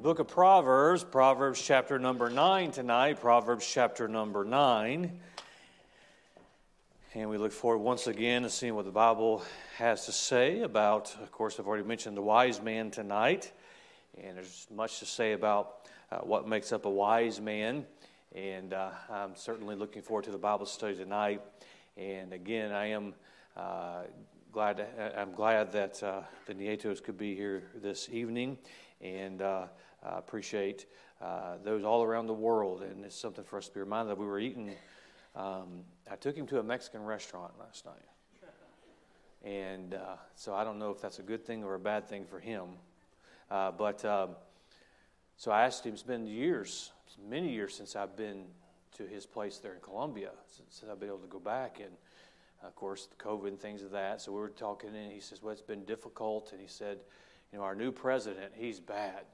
The book of Proverbs, Proverbs chapter number 9 tonight, Proverbs chapter number 9. And we look forward once again to seeing what the Bible has to say about, of course, I've already mentioned the wise man tonight. And there's much to say about uh, what makes up a wise man. And uh, I'm certainly looking forward to the Bible study tonight. And again, I am uh, glad to, I'm glad that uh, the Nietos could be here this evening. And uh, I appreciate uh, those all around the world, and it's something for us to be reminded of. We were eating, um, I took him to a Mexican restaurant last night. And uh, so I don't know if that's a good thing or a bad thing for him. Uh, but um, so I asked him, it's been years, many years since I've been to his place there in Colombia, since I've been able to go back. And of course, the COVID and things of that. So we were talking, and he says, Well, it's been difficult. And he said, You know, our new president, he's bad.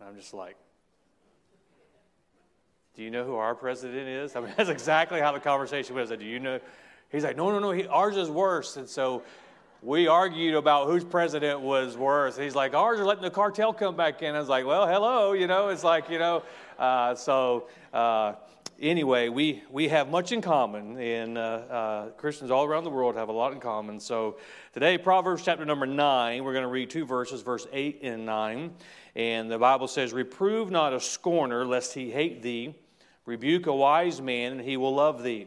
And I'm just like, do you know who our president is? I mean, that's exactly how the conversation was. Do you know? He's like, no, no, no, he, ours is worse. And so we argued about whose president was worse. He's like, ours are letting the cartel come back in. I was like, well, hello, you know, it's like, you know. Uh, so uh, anyway, we, we have much in common, and uh, uh Christians all around the world have a lot in common. So today, Proverbs chapter number 9, we're going to read two verses, verse 8 and 9. And the Bible says, Reprove not a scorner, lest he hate thee. Rebuke a wise man, and he will love thee.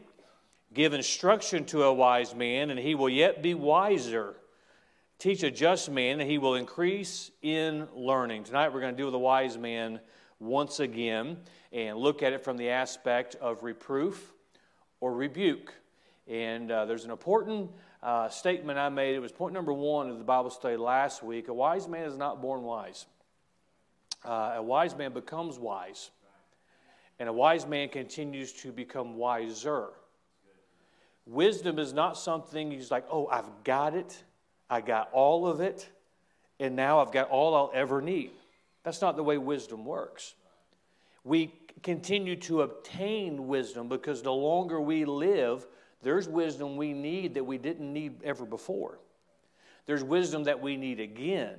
Give instruction to a wise man, and he will yet be wiser. Teach a just man, and he will increase in learning. Tonight we're going to deal with a wise man once again and look at it from the aspect of reproof or rebuke. And uh, there's an important uh, statement I made. It was point number one of the Bible study last week. A wise man is not born wise uh, a wise man becomes wise, and a wise man continues to become wiser. Wisdom is not something he's like, oh, I've got it, I got all of it, and now I've got all I'll ever need. That's not the way wisdom works. We continue to obtain wisdom because the longer we live, there's wisdom we need that we didn't need ever before. There's wisdom that we need again.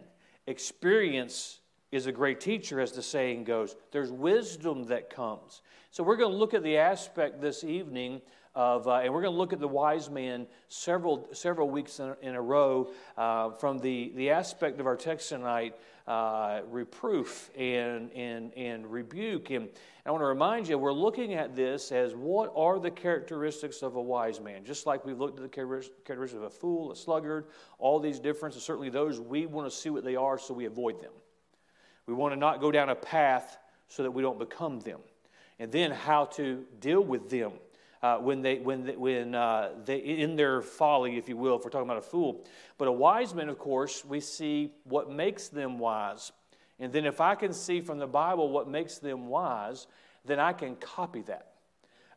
Experience is a great teacher, as the saying goes. There's wisdom that comes. So we're going to look at the aspect this evening of, uh, and we're going to look at the wise man several several weeks in, in a row uh, from the the aspect of our text tonight, uh, reproof and and and rebuke. And I want to remind you, we're looking at this as what are the characteristics of a wise man? Just like we've looked at the characteristics of a fool, a sluggard, all these differences. Certainly, those we want to see what they are, so we avoid them. We want to not go down a path so that we don't become them. And then how to deal with them uh, when they, when, they, when uh, they, in their folly, if you will, if we're talking about a fool. But a wise man, of course, we see what makes them wise. And then if I can see from the Bible what makes them wise, then I can copy that.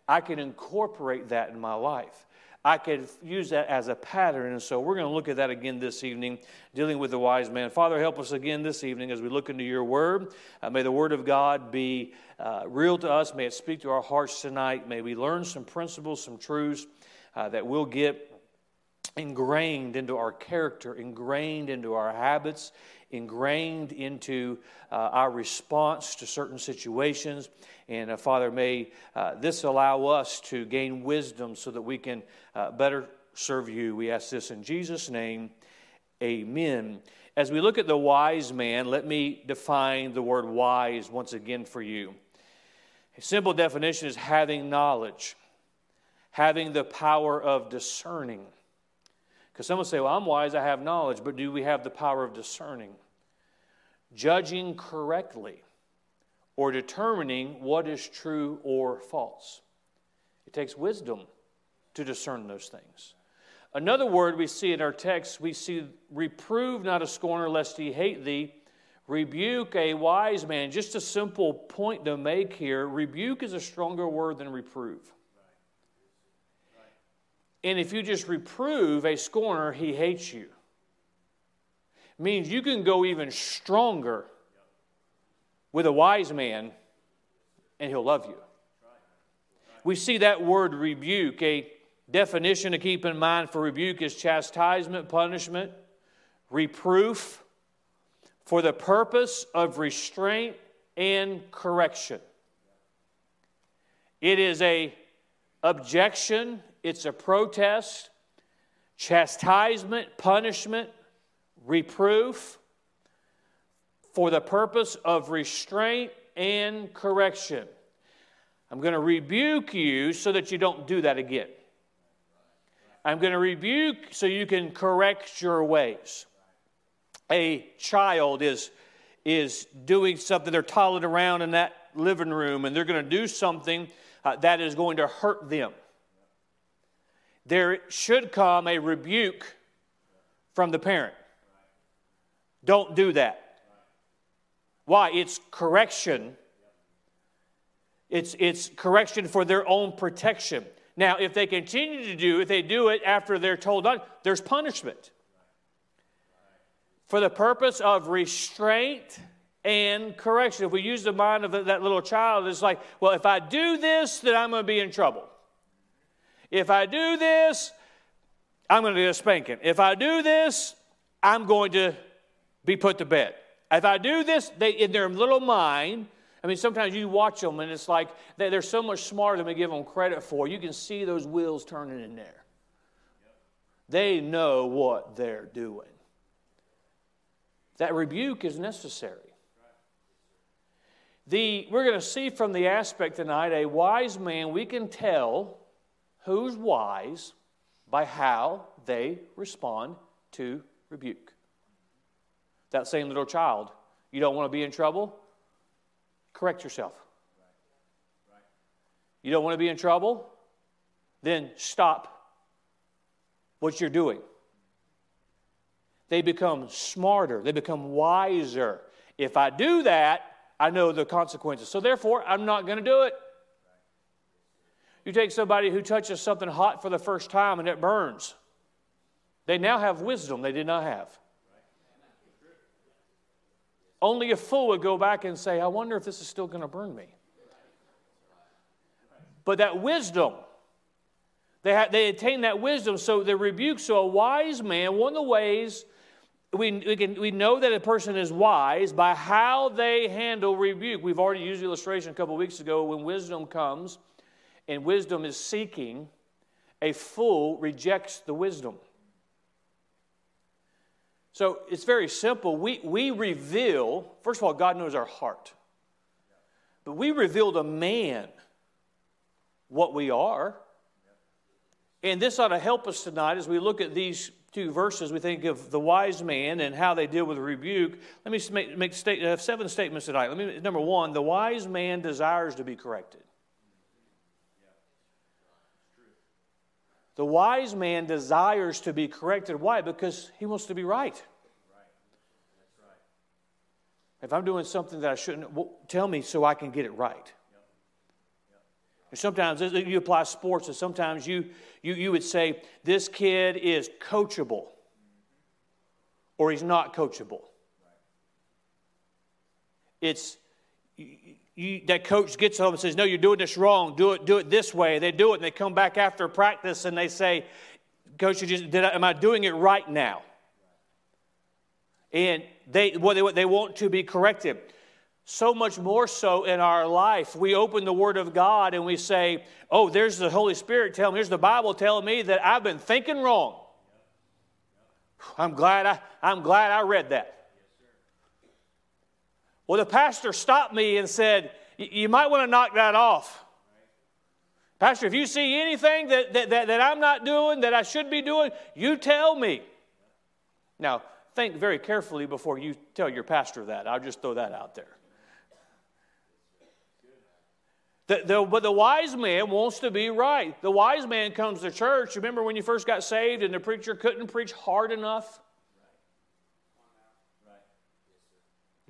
I can incorporate that in my life. I could use that as a pattern. And so we're going to look at that again this evening, dealing with the wise man. Father, help us again this evening as we look into your word. Uh, may the word of God be uh, real to us. May it speak to our hearts tonight. May we learn some principles, some truths uh, that we'll get ingrained into our character, ingrained into our habits, ingrained into uh, our response to certain situations. And uh, Father, may uh, this allow us to gain wisdom so that we can uh, better serve you. We ask this in Jesus' name. Amen. As we look at the wise man, let me define the word wise once again for you. A simple definition is having knowledge, having the power of discerning. Because some will say, Well, I'm wise, I have knowledge, but do we have the power of discerning? Judging correctly or determining what is true or false. It takes wisdom to discern those things. Another word we see in our text, we see reprove not a scorner lest he hate thee, rebuke a wise man. Just a simple point to make here rebuke is a stronger word than reprove. And if you just reprove a scorner, he hates you. Means you can go even stronger with a wise man and he'll love you. We see that word rebuke, a definition to keep in mind for rebuke is chastisement, punishment, reproof, for the purpose of restraint and correction. It is a objection, it's a protest, chastisement, punishment, reproof for the purpose of restraint and correction. I'm going to rebuke you so that you don't do that again. I'm going to rebuke so you can correct your ways. A child is, is doing something, they're toddling around in that living room, and they're going to do something uh, that is going to hurt them. There should come a rebuke from the parent. Don't do that. Why? It's correction. It's, it's correction for their own protection. Now, if they continue to do, if they do it after they're told on, there's punishment. For the purpose of restraint and correction. If we use the mind of that little child, it's like, well, if I do this, then I'm going to be in trouble. If I do this, I'm going to get a spanking. If I do this, I'm going to be put to bed. If I do this, they, in their little mind, I mean, sometimes you watch them and it's like they're so much smarter than we give them credit for. You can see those wheels turning in there. They know what they're doing. That rebuke is necessary. The, we're going to see from the aspect tonight a wise man, we can tell who's wise by how they respond to rebuke. That same little child, you don't want to be in trouble? Correct yourself. You don't want to be in trouble? Then stop what you're doing. They become smarter, they become wiser. If I do that, I know the consequences. So therefore, I'm not going to do it. You take somebody who touches something hot for the first time and it burns. They now have wisdom they did not have. Only a fool would go back and say, I wonder if this is still going to burn me. But that wisdom, they, had, they attain that wisdom. So the rebuke, so a wise man, one of the ways we, we, can, we know that a person is wise by how they handle rebuke. We've already used the illustration a couple weeks ago when wisdom comes and wisdom is seeking, a fool rejects the wisdom. So it's very simple. We, we reveal, first of all, God knows our heart. But we reveal to man what we are. And this ought to help us tonight as we look at these two verses. We think of the wise man and how they deal with rebuke. Let me make, make state, uh, seven statements tonight. Let me, number one, the wise man desires to be corrected. The wise man desires to be corrected. Why? Because he wants to be right. If I'm doing something that I shouldn't, well, tell me so I can get it right. And sometimes you apply sports, and sometimes you, you, you would say, this kid is coachable, or he's not coachable. It's you, that coach gets home and says, No, you're doing this wrong. Do it, do it this way. They do it, and they come back after practice and they say, Coach, just, I, am I doing it right now? And they, well, they, they want to be corrected. So much more so in our life, we open the Word of God and we say, Oh, there's the Holy Spirit telling me, here's the Bible telling me that I've been thinking wrong. I'm glad I, I'm glad I read that. Well, the pastor stopped me and said, You might want to knock that off. Pastor, if you see anything that, that, that, that, I'm not doing, that I should be doing, you tell me. Now, think very carefully before you tell your pastor that. I'll just throw that out there. The, the, but the wise man wants to be right. The wise man comes to church. Remember when you first got saved and the preacher couldn't preach hard enough?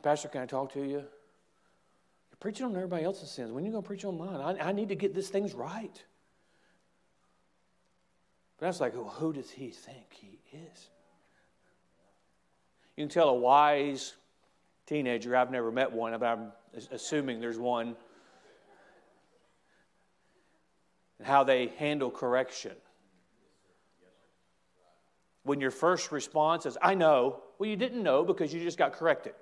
Pastor, can I talk to you? You're preaching on everybody else's sins. When are you going to preach on mine? I, I need to get these things right. But was like, well, who does he think he is? You can tell a wise teenager, I've never met one, but I'm assuming there's one, and how they handle correction. When your first response is, I know, well, you didn't know because you just got corrected.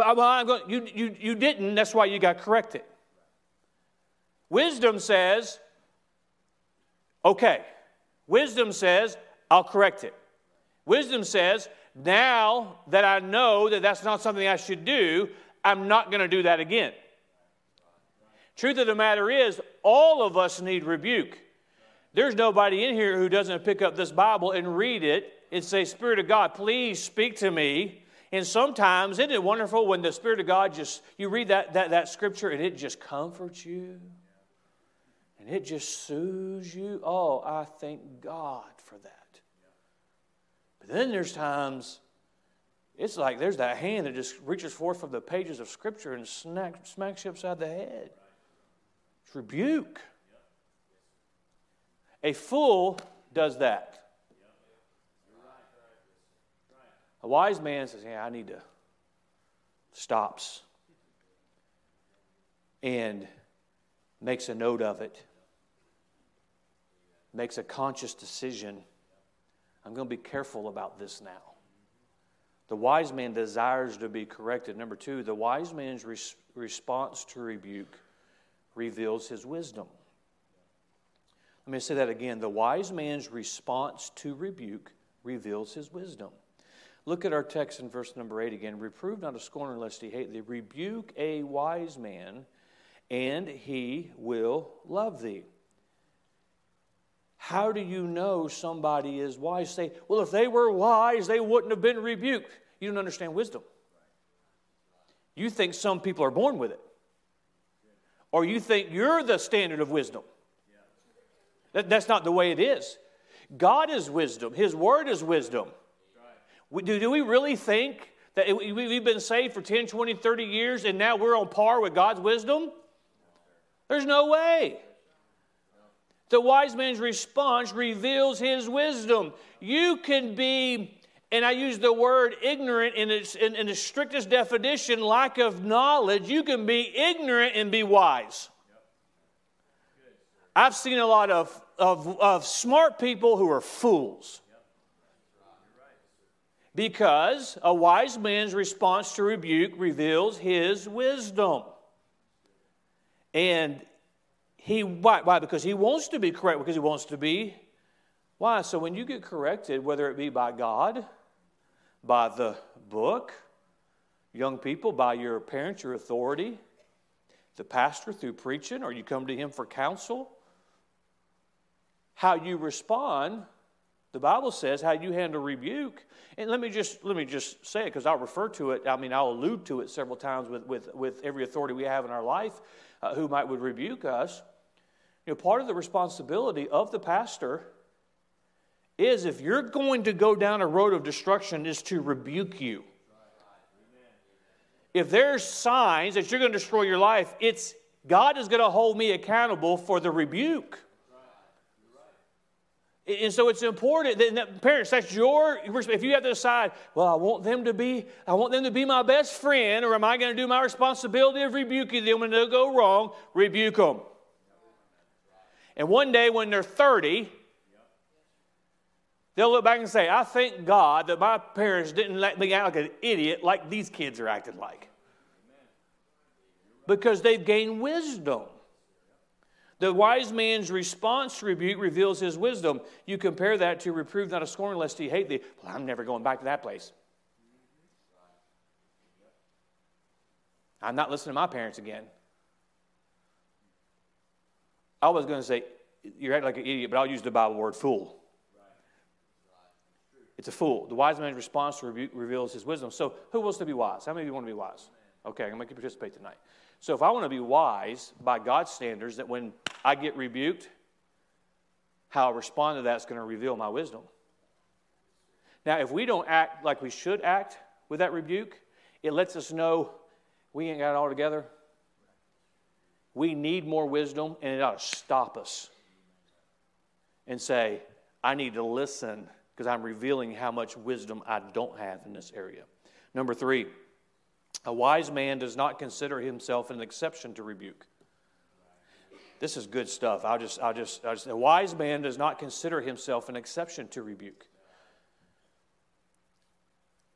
Well, I'm going, you, you, you didn't, that's why you got corrected. Wisdom says, okay. Wisdom says, I'll correct it. Wisdom says, now that I know that that's not something I should do, I'm not going to do that again. Truth of the matter is, all of us need rebuke. There's nobody in here who doesn't pick up this Bible and read it and say, Spirit of God, please speak to me. And sometimes, isn't it wonderful when the Spirit of God just, you read that, that, that scripture and it just comforts you and it just soothes you? Oh, I thank God for that. But then there's times it's like there's that hand that just reaches forth from the pages of Scripture and snack, smacks you upside the head. It's rebuke. A fool does that. A wise man says, Yeah, I need to stops and makes a note of it, makes a conscious decision. I'm going to be careful about this now. The wise man desires to be corrected. Number two, the wise man's res- response to rebuke reveals his wisdom. Let me say that again. The wise man's response to rebuke reveals his wisdom. Look at our text in verse number 8 again. Reprove not a scorner lest he hate thee. Rebuke a wise man, and he will love thee. How do you know somebody is wise? Say, well, if they were wise, they wouldn't have been rebuked. You don't understand wisdom. You think some people are born with it, or you think you're the standard of wisdom. That, that's not the way it is. God is wisdom, His Word is wisdom. Do, do we really think that we've been saved for 10, 20, 30 years and now we're on par with God's wisdom? There's no way. The wise man's response reveals his wisdom. You can be, and I use the word ignorant in its, in, in the strictest definition, lack of knowledge. You can be ignorant and be wise. I've seen a lot of, of, of smart people who are fools. Because a wise man's response to rebuke reveals his wisdom. And he, why? why? Because he wants to be correct, because he wants to be. Why? So when you get corrected, whether it be by God, by the book, young people, by your parents, your authority, the pastor through preaching, or you come to him for counsel, how you respond the Bible says how you handle rebuke. And let me just let me just say it because I'll refer to it. I mean, I'll allude to it several times with with, with every authority we have in our life uh, who might would rebuke us. You know, part of the responsibility of the pastor is if you're going to go down a road of destruction, is to rebuke you. If there's signs that you're going to destroy your life, it's God is going to hold me accountable for the rebuke. And so it's important that parents, that's your if you have to decide, well, I want them to be, I want them to be my best friend, or am I going to do my responsibility of rebuking them when they go wrong? Rebuke them. And one day when they're 30, they'll look back and say, I thank God that my parents didn't let me act like an idiot like these kids are acting like. Because they've gained wisdom. The wise man's response to rebuke reveals his wisdom. You compare that to reprove not a scorn lest he hate thee. Well, I'm never going back to that place. I'm not listening to my parents again. I was going to say, you're acting like an idiot, but I'll use the Bible word fool. It's a fool. The wise man's response reveals his wisdom. So, who wants to be wise? How many of you want to be wise? Okay, I'm going to participate tonight. So if I want to be wise by God's standards, that when I get rebuked, how I respond to that is going to reveal my wisdom. Now, if we don't act like we should act with that rebuke, it lets us know we ain't got it all together. We need more wisdom, and it ought to stop us and say, I need to listen because I'm revealing how much wisdom I don't have in this area. Number three, a wise man does not consider himself an exception to rebuke. This is good stuff. I'll just, I'll just, I'll just, a wise man does not consider himself an exception to rebuke.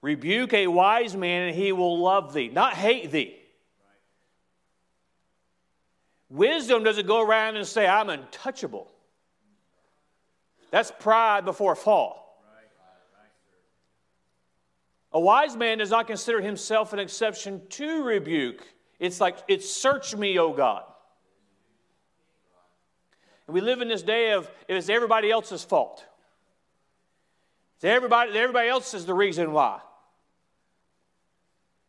Rebuke a wise man, and he will love thee, not hate thee. Wisdom doesn't go around and say, I'm untouchable. That's pride before fall. A wise man does not consider himself an exception to rebuke. It's like, it's search me, O God. And we live in this day of it's everybody else's fault. It's everybody, everybody else is the reason why.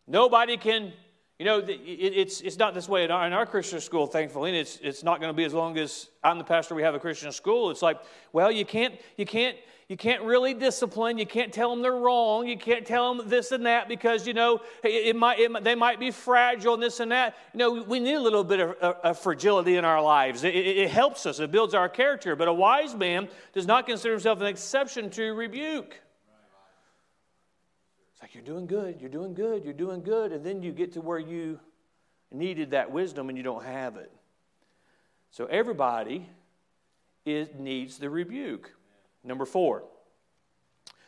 Nobody can you know, it's, it's not this way in our, in our Christian school, thankfully, and it's, it's not going to be as long as I'm the pastor, we have a Christian school. It's like, well, you can't, you can't, you can't really discipline. You can't tell them they're wrong. You can't tell them this and that because, you know, it, it might, it, they might be fragile and this and that. You know, we need a little bit of, of, fragility in our lives. It helps us, it builds our character. But a wise man does not consider himself an exception to rebuke It's like you're doing good, you're doing good, you're doing good, and then you get to where you needed that wisdom and you don't have it. So everybody is, needs the rebuke. Number four,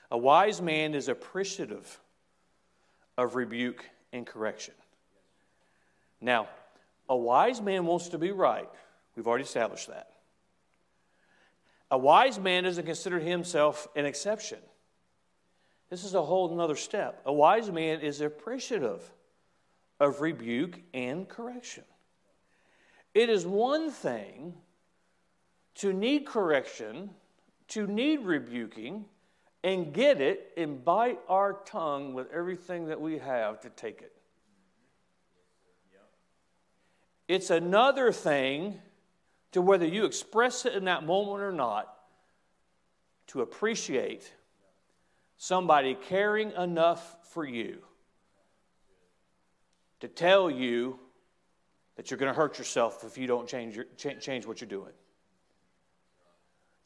a wise man is appreciative of rebuke and correction. Now, a wise man wants to be right. We've already established that. A wise man doesn't consider himself an exception. This is a whole another step. A wise man is appreciative of rebuke and correction. It is one thing to need correction, to need rebuking, and get it and bite our tongue with everything that we have to take it. It's another thing to whether you express it in that moment or not, to appreciate somebody caring enough for you to tell you that you're going to hurt yourself if you don't change, your, change what you're doing.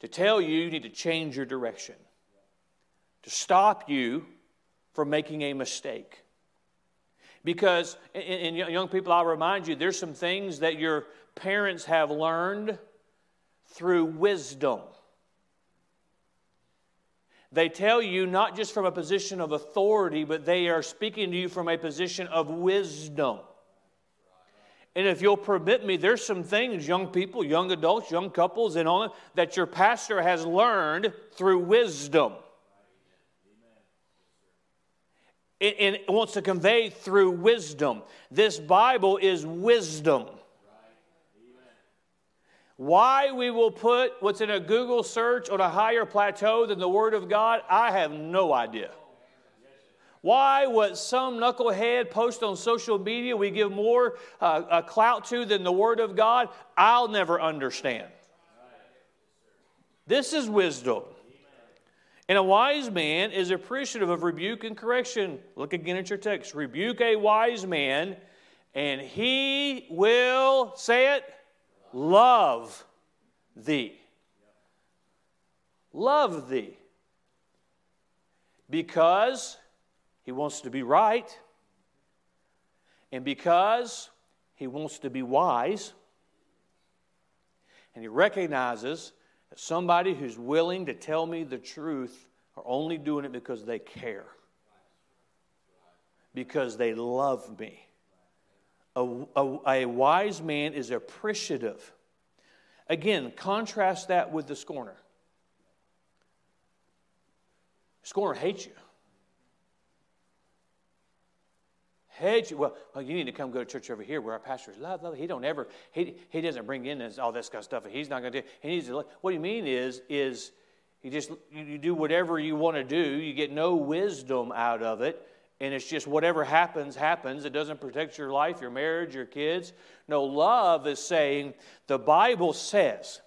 To tell you you need to change your direction. To stop you from making a mistake. Because, and young people, I'll remind you, there's some things that your parents have learned through wisdom. They tell you not just from a position of authority, but they are speaking to you from a position of wisdom. And if you'll permit me, there's some things, young people, young adults, young couples, and all that your pastor has learned through wisdom. And wants to convey through wisdom. This Bible is wisdom. Why we will put what's in a Google search on a higher plateau than the Word of God, I have no idea. Why what some knucklehead post on social media we give more uh, a clout to than the Word of God, I'll never understand. This is wisdom. And a wise man is appreciative of rebuke and correction. Look again at your text. Rebuke a wise man, and he will, say it, love thee. Love thee. Because he wants to be right, and because he wants to be wise, and he recognizes that somebody who's willing to tell me the truth are only doing it because they care, because they love me. A, a, a wise man is appreciative. Again, contrast that with the scorner. Scorner hates you. You. Well, well, you need to come go to church over here where our pastor is love, love. He don't ever, he, he doesn't bring in all this kind of stuff. He's not going to do. He needs to. What you mean is, is you just you do whatever you want to do. You get no wisdom out of it and it's just whatever happens, happens. It doesn't protect your life, your marriage, your kids. No, love is saying the Bible says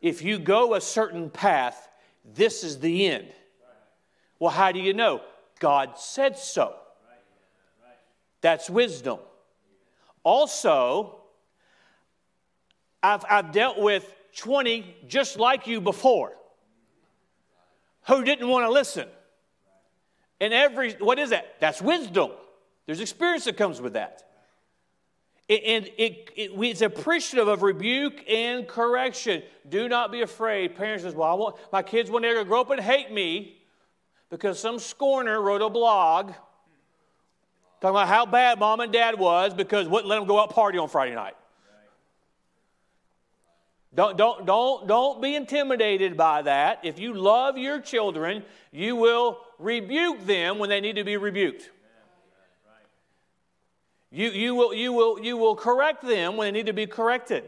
if you go a certain path, this is the end. Well, how do you know? God said so. That's wisdom. Also, I've, I've dealt with 20 just like you before who didn't want to listen. And every, what is that? That's wisdom. There's experience that comes with that. And it, it, it's appreciative of rebuke and correction. Do not be afraid. Parents says, well, I want, my kids, they're going to grow up and hate me, because some scorner wrote a blog talking about how bad mom and dad was because wouldn't let them go out party on Friday night. Don't, don't, don't, don't be intimidated by that. If you love your children, you will rebuke them when they need to be rebuked. You, you, will, you, will, you will correct them when they need to be corrected.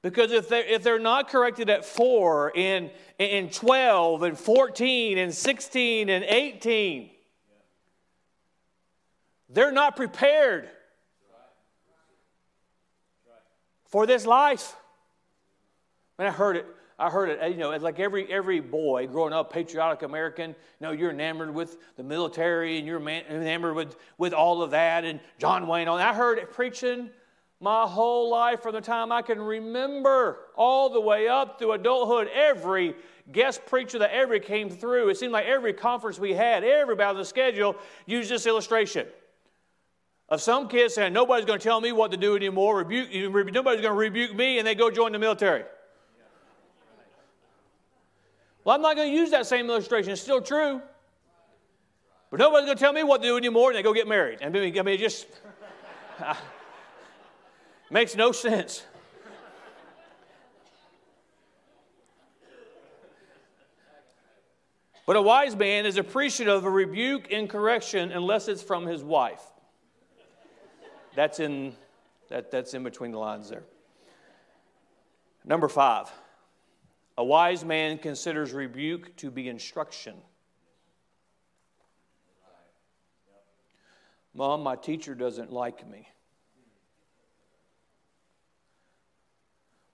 Because if they're, if they're not corrected at 4 and, and 12 and 14 and 16 and 18, they're not prepared for this life. And I heard it. I heard it. You know, like every every boy growing up, patriotic American. You know, you're enamored with the military, and you're enamored with with all of that, and John Wayne. On I heard it preaching my whole life from the time I can remember all the way up through adulthood. Every guest preacher that ever came through, it seemed like every conference we had, everybody on the schedule used this illustration of some kids saying, Nobody's going to tell me what to do anymore, rebuke, nobody's going to rebuke me, and they go join the military. Well, I'm not going to use that same illustration. It's still true. But nobody's going to tell me what to do anymore, and they go get married. I mean, I mean it just makes no sense. But a wise man is appreciative of a rebuke and correction unless it's from his wife. That's in, that, that's in between the lines there. Number five, a wise man considers rebuke to be instruction. Mom, my teacher doesn't like me.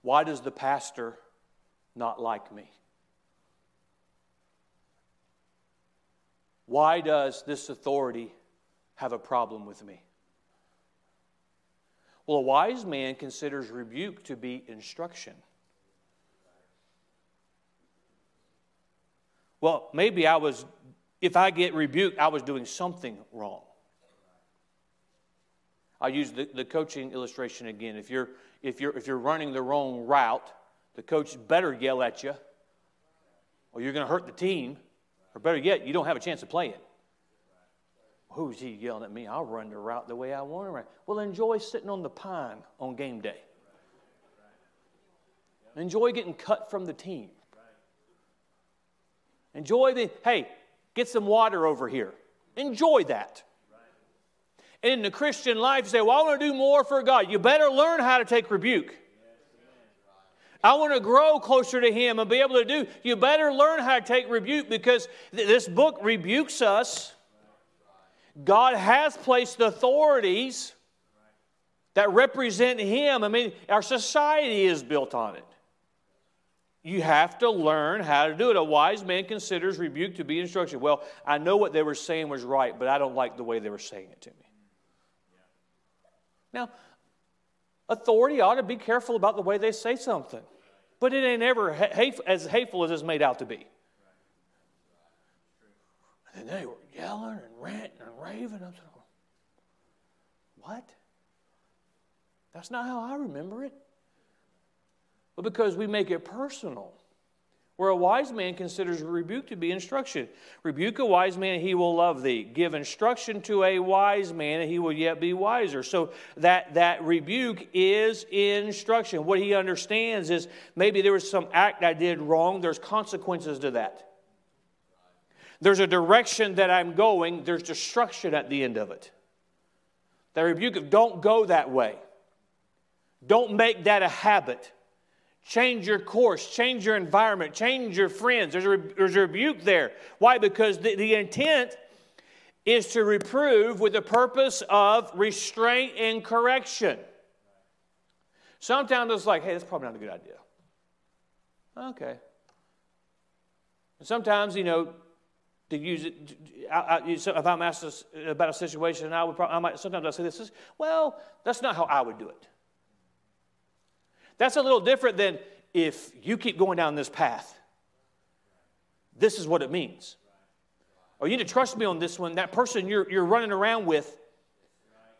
Why does the pastor not like me? Why does this authority have a problem with me? Well, a wise man considers rebuke to be instruction. Well, maybe I was, if I get rebuked, I was doing something wrong. I'll use the, the coaching illustration again. If you're, if, you're, if you're running the wrong route, the coach better yell at you, or you're going to hurt the team, or better yet, you don't have a chance to play playing. Who's he yelling at me? I'll run the route the way I want to run. Well, enjoy sitting on the pine on game day. Enjoy getting cut from the team. Enjoy the, hey, get some water over here. Enjoy that. And in the Christian life, you say, well, I want to do more for God. You better learn how to take rebuke. I want to grow closer to Him and be able to do. You better learn how to take rebuke because th- this book rebukes us God has placed authorities that represent Him. I mean, our society is built on it. You have to learn how to do it. A wise man considers rebuke to be instruction. Well, I know what they were saying was right, but I don't like the way they were saying it to me. Now, authority ought to be careful about the way they say something, but it ain't ever as hateful as it's made out to be. And they were yelling and ranting and raving. I'm saying, what? That's not how I remember it. But because we make it personal. Where a wise man considers rebuke to be instruction. Rebuke a wise man, he will love thee. Give instruction to a wise man, and he will yet be wiser. So that, that rebuke is instruction. What he understands is maybe there was some act I did wrong, there's consequences to that. There's a direction that I'm going, there's destruction at the end of it. The rebuke of don't go that way. Don't make that a habit. Change your course, change your environment, change your friends. There's a, there's a rebuke there. Why? Because the, the intent is to reprove with the purpose of restraint and correction. Sometimes it's like, hey, that's probably not a good idea. Okay. And sometimes, you know, to use it. I, I, if I'm asked about a situation, I would probably, I might, sometimes I say this is, well, that's not how I would do it. That's a little different than if you keep going down this path, this is what it means. Or you need to trust me on this one. That person you're, you're running around with,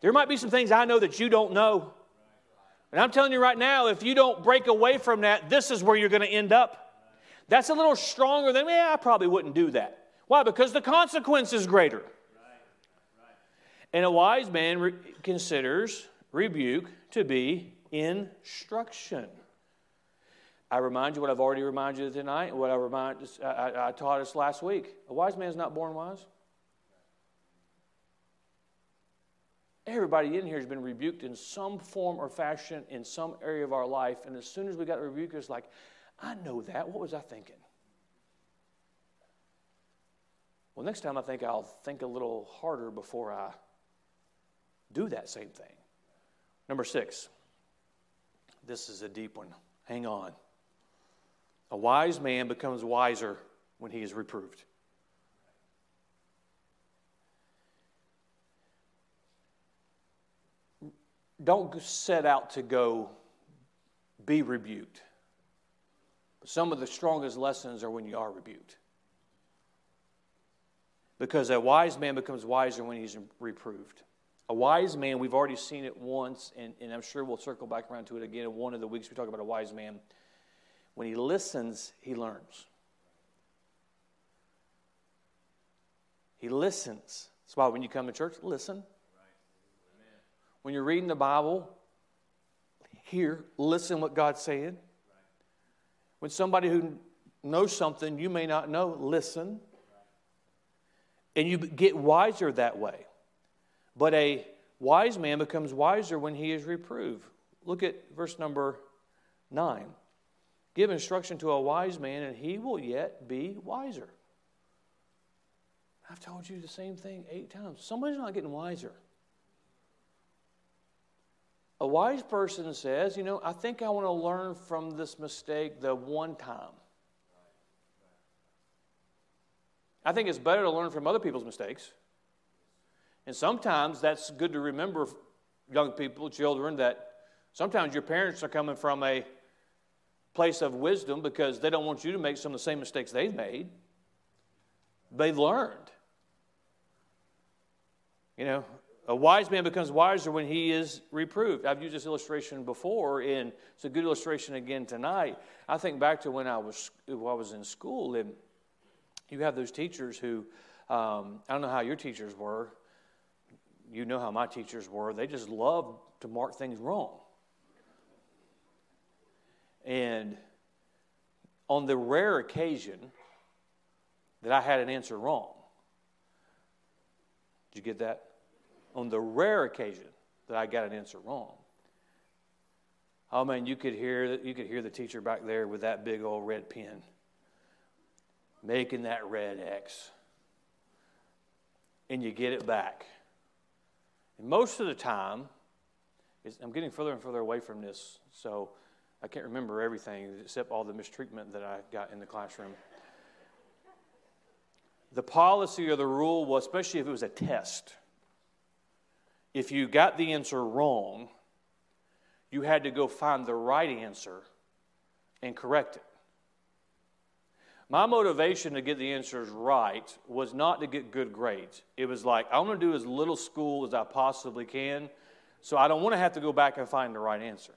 there might be some things I know that you don't know. And I'm telling you right now, if you don't break away from that, this is where you're going to end up. That's a little stronger than, yeah, I probably wouldn't do that. Why? Because the consequence is greater. And a wise man re- considers rebuke to be instruction. I remind you what I've already reminded you tonight, what I, remind, I, I taught us last week. A wise man is not born wise. Everybody in here has been rebuked in some form or fashion in some area of our life. And as soon as we got rebuked, it's like, I know that. What was I thinking? Well, next time I think I'll think a little harder before I do that same thing. Number six. This is a deep one. Hang on. A wise man becomes wiser when he is reproved. Don't set out to go be rebuked. Some of the strongest lessons are when you are rebuked. Because a wise man becomes wiser when he's reproved. A wise man, we've already seen it once, and, and I'm sure we'll circle back around to it again in one of the weeks we talk about a wise man. When he listens, he learns. He listens. That's why when you come to church, listen. When you're reading the Bible, hear, listen what God's saying. When somebody who knows something you may not know, listen. And you get wiser that way. But a wise man becomes wiser when he is reproved. Look at verse number 9. Give instruction to a wise man, and he will yet be wiser. I've told you the same thing eight times. Somebody's not getting wiser. A wise person says, You know, I think I want to learn from this mistake the one time. I think it's better to learn from other people's mistakes. And sometimes that's good to remember, young people, children, that sometimes your parents are coming from a place of wisdom because they don't want you to make some of the same mistakes they've made. They've learned. You know, a wise man becomes wiser when he is reproved. I've used this illustration before, and it's a good illustration again tonight. I think back to when I was, when I was in school, and you have those teachers who, um, I don't know how your teachers were. You know how my teachers were. They just loved to mark things wrong. And on the rare occasion that I had an answer wrong, did you get that? on the rare occasion that I got an answer wrong. Oh man, you could hear you could hear the teacher back there with that big old red pen, making that red X, and you get it back. And most of the time, I'm getting further and further away from this, so I can't remember everything except all the mistreatment that I got in the classroom. The policy or the rule was, especially if it was a test if you got the answer wrong, you had to go find the right answer and correct it. My motivation to get the answers right was not to get good grades. It was like, I want to do as little school as I possibly can, so I don't want to have to go back and find the right answer.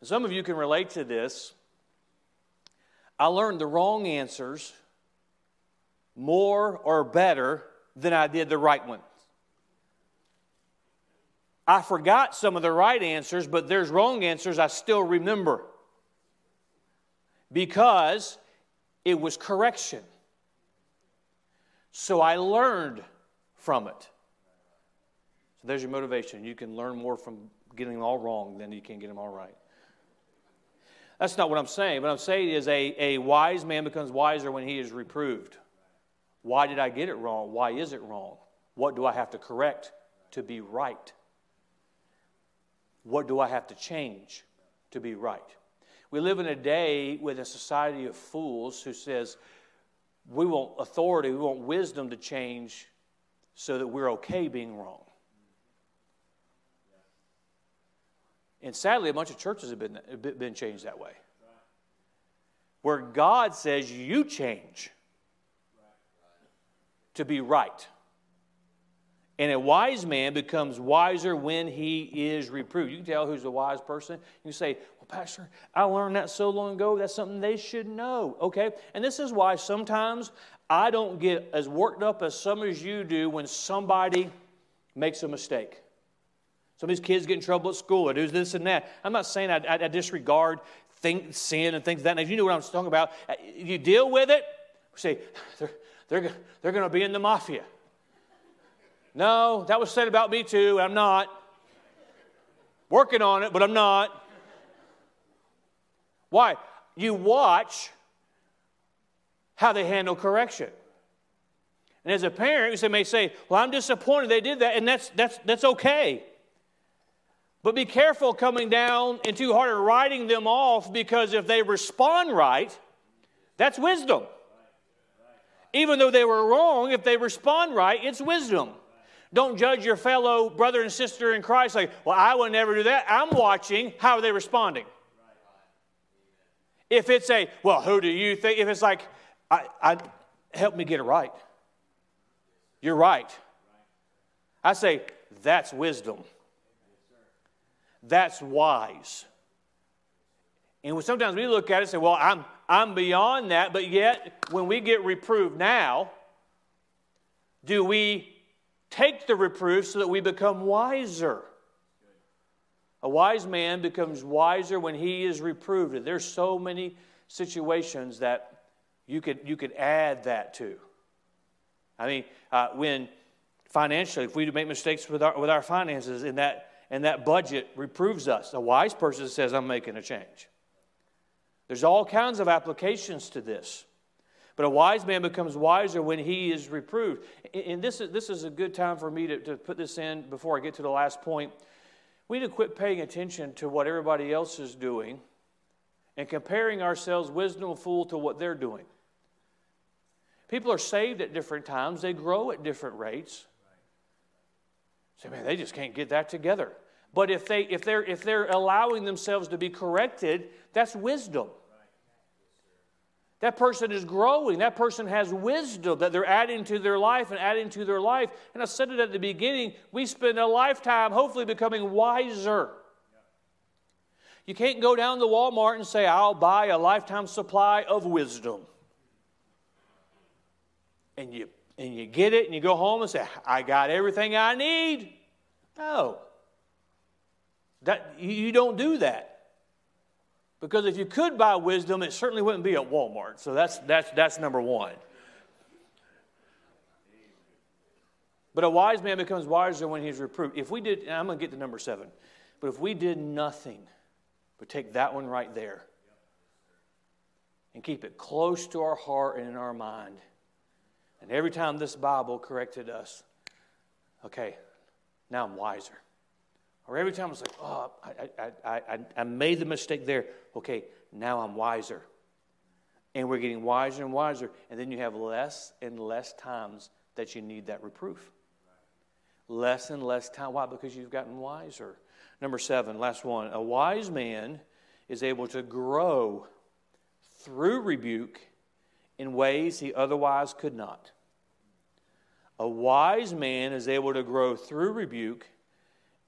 And some of you can relate to this. I learned the wrong answers more or better than I did the right ones. I forgot some of the right answers, but there's wrong answers I still remember because it was correction. So I learned from it. So there's your motivation. You can learn more from getting them all wrong than you can get them all right. That's not what I'm saying. What I'm saying is a, a wise man becomes wiser when he is reproved. Why did I get it wrong? Why is it wrong? What do I have to correct to be right? What do I have to change to be right? We live in a day with a society of fools who says we want authority, we want wisdom to change so that we're okay being wrong. And sadly, a bunch of churches have been, been changed that way. Where God says you change to be right. And a wise man becomes wiser when he is reproved. You can tell who's a wise person. You say, Well, Pastor, I learned that so long ago. That's something they should know. Okay? And this is why sometimes I don't get as worked up as some as you do when somebody makes a mistake. Some of these kids get in trouble at school or do this and that. I'm not saying I, I, I disregard think, sin and things like that. And you know what I'm talking about. Uh, you deal with it. Say, they're, they're, they're going to be in the mafia. No, that was said about me too. I'm not. Working on it, but I'm not. Why? You watch how they handle correction. And as a parent, you may say, Well, I'm disappointed they did that, and that's, that's, that's okay. But be careful coming down and too hard at writing them off because if they respond right, that's wisdom. Even though they were wrong, if they respond right, it's wisdom. Don't judge your fellow brother and sister in Christ like, well, I would never do that. I'm watching how are they responding. If it's a, well, who do you think? If it's like, I, I help me get it right. You're right. I say, that's wisdom. That's wise. And sometimes we look at it and say, well, I'm, I'm beyond that, but yet when we get reproved now, do we take the reproof so that we become wiser? A wise man becomes wiser when he is reproved. There's so many situations that you could, you could add that to. I mean, uh, when financially, if we make mistakes with our, with our finances and that, and that budget reproves us, a wise person says, I'm making a change. There's all kinds of applications to this. But a wise man becomes wiser when he is reproved. And this is, this is a good time for me to, to put this in before I get to the last point. We need to quit paying attention to what everybody else is doing and comparing ourselves, wisdom and fool, to what they're doing. People are saved at different times, they grow at different rates. Say, man, they just can't get that together. But if, they, if, they're, if they're allowing themselves to be corrected, that's wisdom. That person is growing. That person has wisdom that they're adding to their life and adding to their life. And I said it at the beginning we spend a lifetime hopefully becoming wiser. You can't go down to Walmart and say, I'll buy a lifetime supply of wisdom. And you, and you get it and you go home and say, I got everything I need. No. That, you don't do that. Because if you could buy wisdom, it certainly wouldn't be at Walmart. So that's, that's, that's number one. But a wise man becomes wiser when he's reproved. If we did, I'm going to get to number seven, but if we did nothing but take that one right there and keep it close to our heart and in our mind, and every time this Bible corrected us, okay, now I'm wiser. Or every time I was like, oh, I, I, I, I made the mistake there. Okay, now I'm wiser. And we're getting wiser and wiser. And then you have less and less times that you need that reproof. Less and less time. Why? Because you've gotten wiser. Number seven, last one. A wise man is able to grow through rebuke in ways he otherwise could not. A wise man is able to grow through rebuke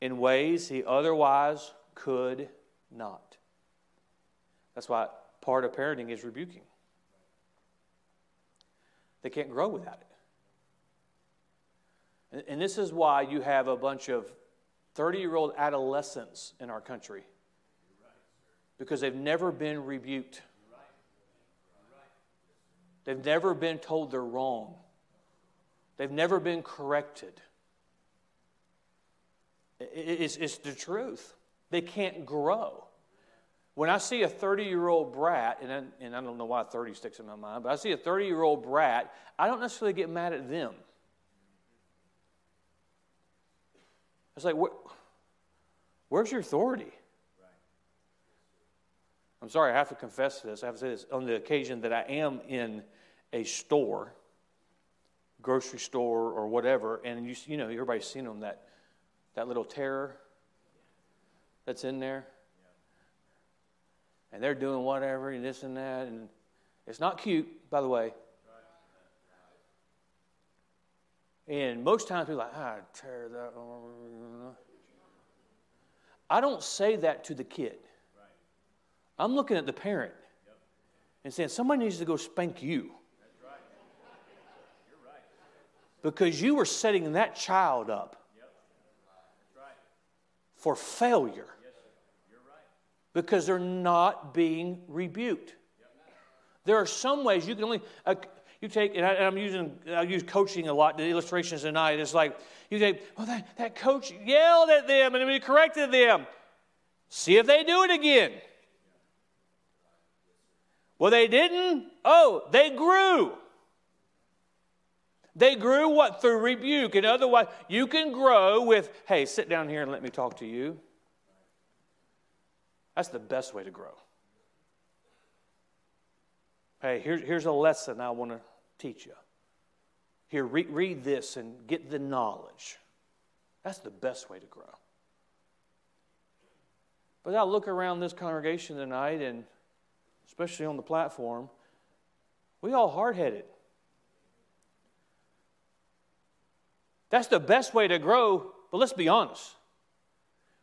in ways he otherwise could not. That's why part of parenting is rebuking. They can't grow without it. And this is why you have a bunch of 30 year old adolescents in our country because they've never been rebuked. They've never been told they're wrong. They've never been corrected. It's, it's the truth. They can't grow. When I see a 30 year old brat, and I, and I don't know why 30 sticks in my mind, but I see a 30 year old brat, I don't necessarily get mad at them. It's like, where's your authority? I'm sorry, I have to confess this. I have to say this. On the occasion that I am in a store, grocery store or whatever, and you, you know, everybody's seen them that that little terror that's in there. And they're doing whatever and this and that. And it's not cute, by the way. And most times are like, ah, tear that. I don't say that to the kid. I'm looking at the parent and saying, somebody needs to go spank you. Because you were setting that child up for failure because they're not being rebuked. There are some ways you can only, uh, you take, and, I, am using, I use coaching a lot, the illustrations tonight. It's like, you say, well, that, that coach yelled at them and he corrected them. See if they do it again. Well, they didn't. Oh, they grew. They grew what? Through rebuke. And otherwise, you can grow with, hey, sit down here and let me talk to you. That's the best way to grow. Hey, here's, here's a lesson I want to teach you. Here, re- read this and get the knowledge. That's the best way to grow. But I look around this congregation tonight, and especially on the platform, we all hard headed. That's the best way to grow, but let's be honest.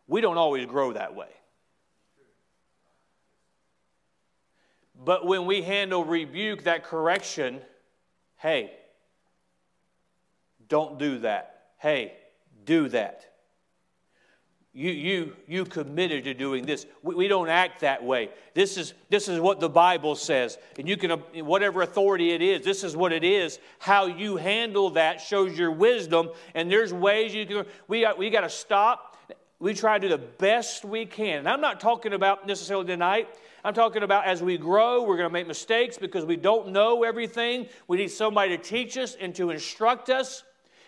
We don't always grow that way. But when we handle rebuke, that correction, hey, don't do that. Hey, do that. You, you, you committed to doing this. We, we don't act that way. This is, this is what the Bible says. And you can, uh, whatever authority it is, this is what it is. How you handle that shows your wisdom. And there's ways you can, we got, we got to stop. We try to do the best we can. And I'm not talking about necessarily tonight. I'm talking about as we grow, we're going to make mistakes because we don't know everything. We need somebody to teach us and to instruct us.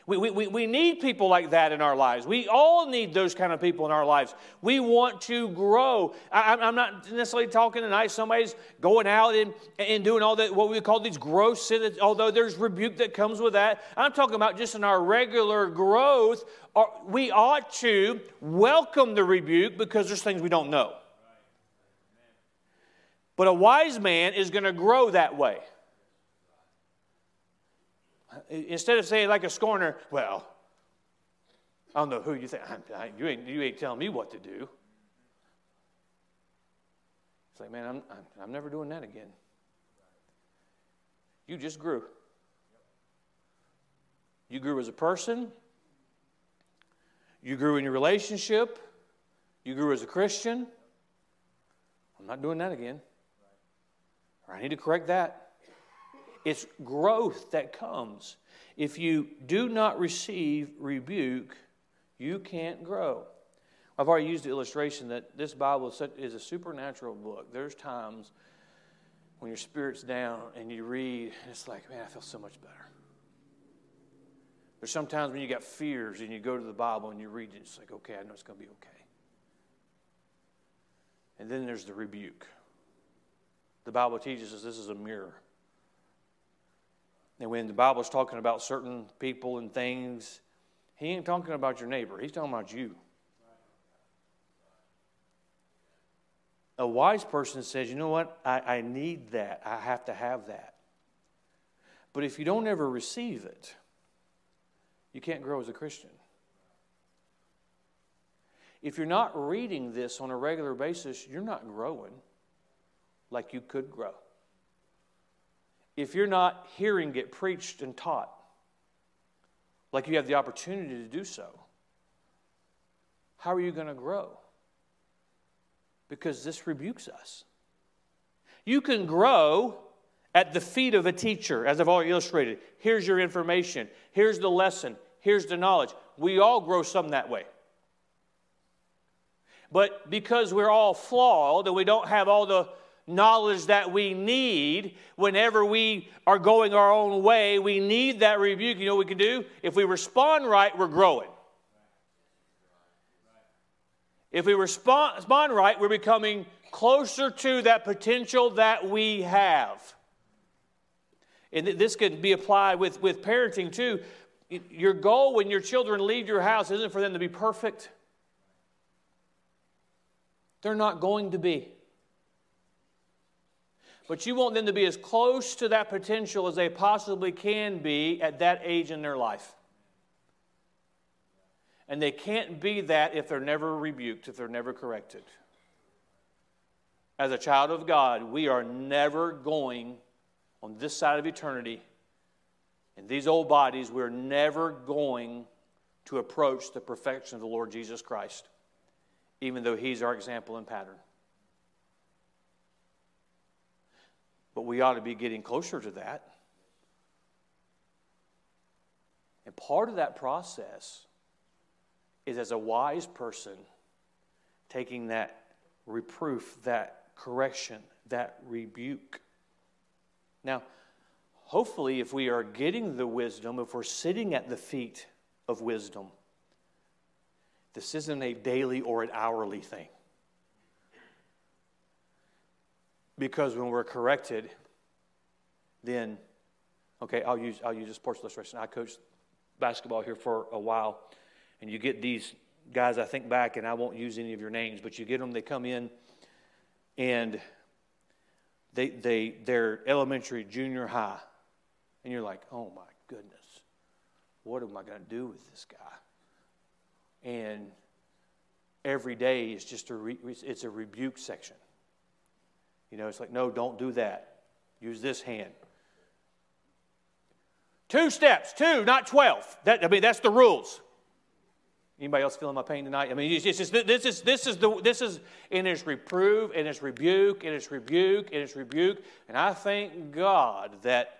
We, we, we need people like that in our lives. We all need those kind of people in our lives. We want to grow. I, am not necessarily talking tonight, somebody's going out and, and doing all that, what we call these growth sins, although there's rebuke that comes with that. I'm talking about just in our regular growth, we ought to welcome the rebuke because there's things we don't know. But a wise man is going to grow that way. Instead of saying like a scorner, well, I don't know who you think, I, you, ain't, you ain't telling me what to do. It's like, man, I'm, I'm, I'm never doing that again. You just grew. You grew as a person. You grew in your relationship. You grew as a Christian. I'm not doing that again. I need to correct that. It's growth that comes. If you do not receive rebuke, you can't grow. I've already used the illustration that this Bible is a supernatural book. There's times when your spirit's down and you read, and it's like, man, I feel so much better. There's sometimes when you got fears and you go to the Bible and you read it, it's like, okay, I know it's going to be okay. And then there's the rebuke. The Bible teaches us this is a mirror. And when the Bible is talking about certain people and things, he ain't talking about your neighbor, he's talking about you. A wise person says, you know what? I, I need that. I have to have that. But if you don't ever receive it, you can't grow as a Christian. If you're not reading this on a regular basis, you're not growing like you could grow. If you're not hearing it preached and taught like you have the opportunity to do so, how are you going to grow? Because this rebukes us. You can grow at the feet of a teacher, as I've already illustrated. Here's your information, here's the lesson, here's the knowledge. We all grow some that way. But because we're all flawed and we don't have all the knowledge that we need whenever we are going our own way. We need that rebuke. You know what we can do? If we respond right, we're growing. If we respond, respond right, we're becoming closer to that potential that we have. And this can be applied with, with parenting too. Your goal when your children leave your house isn't for them to be perfect. They're not going to be. But you want them to be as close to that potential as they possibly can be at that age in their life. And they can't be that if they're never rebuked, if they're never corrected. As a child of God, we are never going on this side of eternity, in these old bodies, we're never going to approach the perfection of the Lord Jesus Christ, even though He's our example and pattern. But we ought to be getting closer to that. And part of that process is as a wise person taking that reproof, that correction, that rebuke. Now, hopefully, if we are getting the wisdom, if we're sitting at the feet of wisdom, this isn't a daily or an hourly thing. Because when we're corrected, then, okay, I'll use, I'll use a sports illustration. I coached basketball here for a while, and you get these guys, I think back, and I won't use any of your names, but you get them, they come in, and they, they, they're elementary, junior high, and you're like, oh my goodness, what am I going to do with this guy? And every day is just a re, it's a rebuke section. You know, it's like, no, don't do that. Use this hand. Two steps, two, not 12. That, I mean, that's the rules. Anybody else feeling my pain tonight? I mean, it's just, this is this is the this is in its reprove, in its rebuke, in its rebuke, in its rebuke, and I thank God that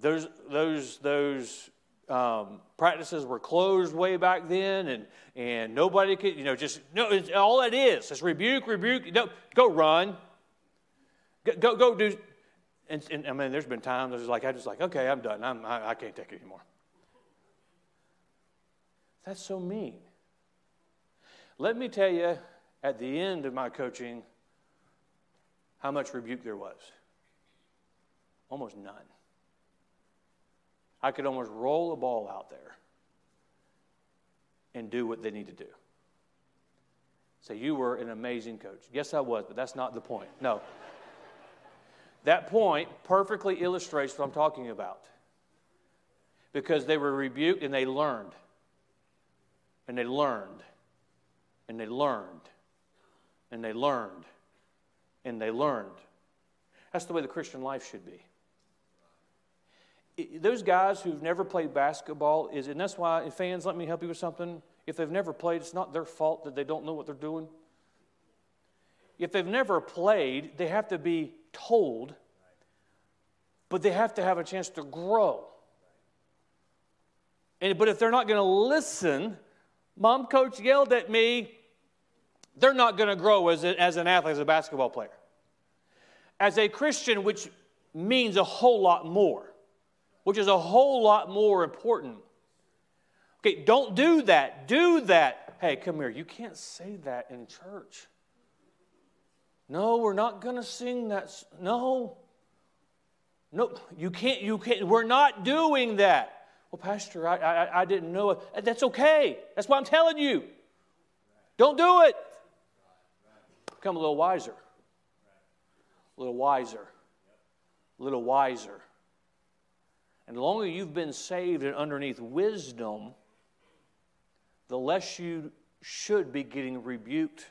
those those those um, practices were closed way back then, and and nobody could you know just no. It's, all it is is rebuke, rebuke. No, go run. Go go, do and, and, I mean, there's been times I was like, I just like, okay, I'm done. I'm, I, I can't take it anymore. That's so mean. Let me tell you, at the end of my coaching, how much rebuke there was. Almost none. I could almost roll a ball out there and do what they need to do. Say, you were an amazing coach. Yes, I was, but that's not the point. No. That point perfectly illustrates what I'm talking about. Because they were rebuked and they learned. And they learned. And they learned. And they learned. And they learned. That's the way the Christian life should be. those guys who've never played basketball is, and that's why fans, let me help you with something. If they've never played, it's not their fault that they don't know what they're doing. If they've never played, they have to be told, but they have to have a chance to grow. And, but if they're not going to listen, mom, coach yelled at me, they're not going to grow as, a, as an athlete, as a basketball player. As a Christian, which means a whole lot more, which is a whole lot more important. Okay, don't do that. Do that. Hey, come here. You can't say that in church. No, we're not going to sing that. No. No, you can't, you can't. We're not doing that. Well, Pastor, I, I, I didn't know it. That's okay. That's what I'm telling you. Don't do it. Become a little wiser. A little wiser. A little wiser. And the longer you've been saved and underneath wisdom, the less you should be getting rebuked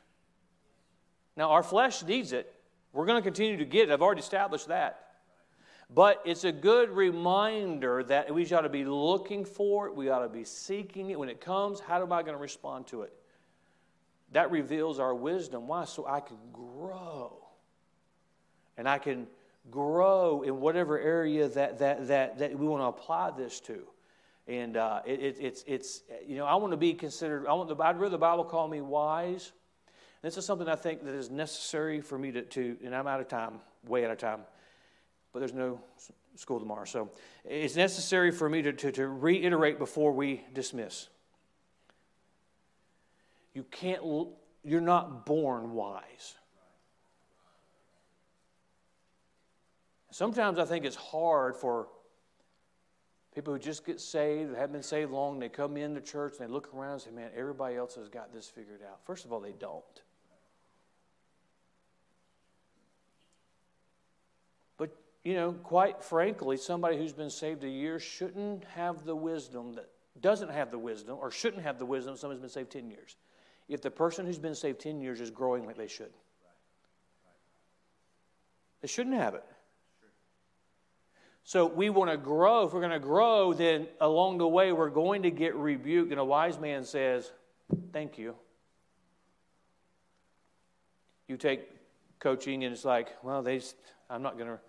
now, our flesh needs it. We're going to continue to get it. I've already established that. But it's a good reminder that we ought to be looking for it. We ought to be seeking it. When it comes, how am I going to respond to it? That reveals our wisdom. Why? So I can grow. And I can grow in whatever area that, that, that, that we want to apply this to. And uh, it, it, it's, it's, you know, I want to be considered, I want the, I'd rather the Bible call me wise this is something I think that is necessary for me to, to, and I'm out of time, way out of time, but there's no school tomorrow. So it's necessary for me to, to, to reiterate before we dismiss. You can't, you're not born wise. Sometimes I think it's hard for people who just get saved, haven't been saved long, they come into church and they look around and say, man, everybody else has got this figured out. First of all, they don't. You know, quite frankly, somebody who's been saved a year shouldn't have the wisdom that doesn't have the wisdom or shouldn't have the wisdom someone who's been saved 10 years. If the person who's been saved 10 years is growing like they should, they shouldn't have it. So we want to grow. If we're going to grow, then along the way we're going to get rebuked. And a wise man says, Thank you. You take coaching and it's like, well, they I'm not going to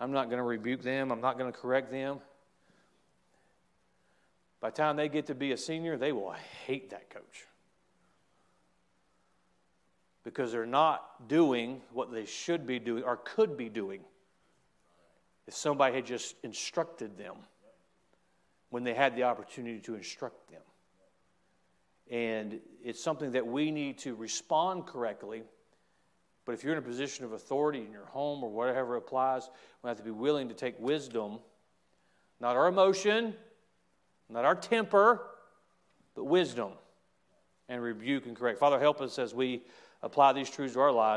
I'm not going to rebuke them. I'm not going to correct them. By the time they get to be a senior, they will hate that coach. Because they're not doing what they should be doing or could be doing if somebody had just instructed them when they had the opportunity to instruct them. And it's something that we need to respond correctly. But if you're in a position of authority in your home or whatever applies, we have to be willing to take wisdom, not our emotion, not our temper, but wisdom, and rebuke and correct. Father, help us as we apply these truths to our lives.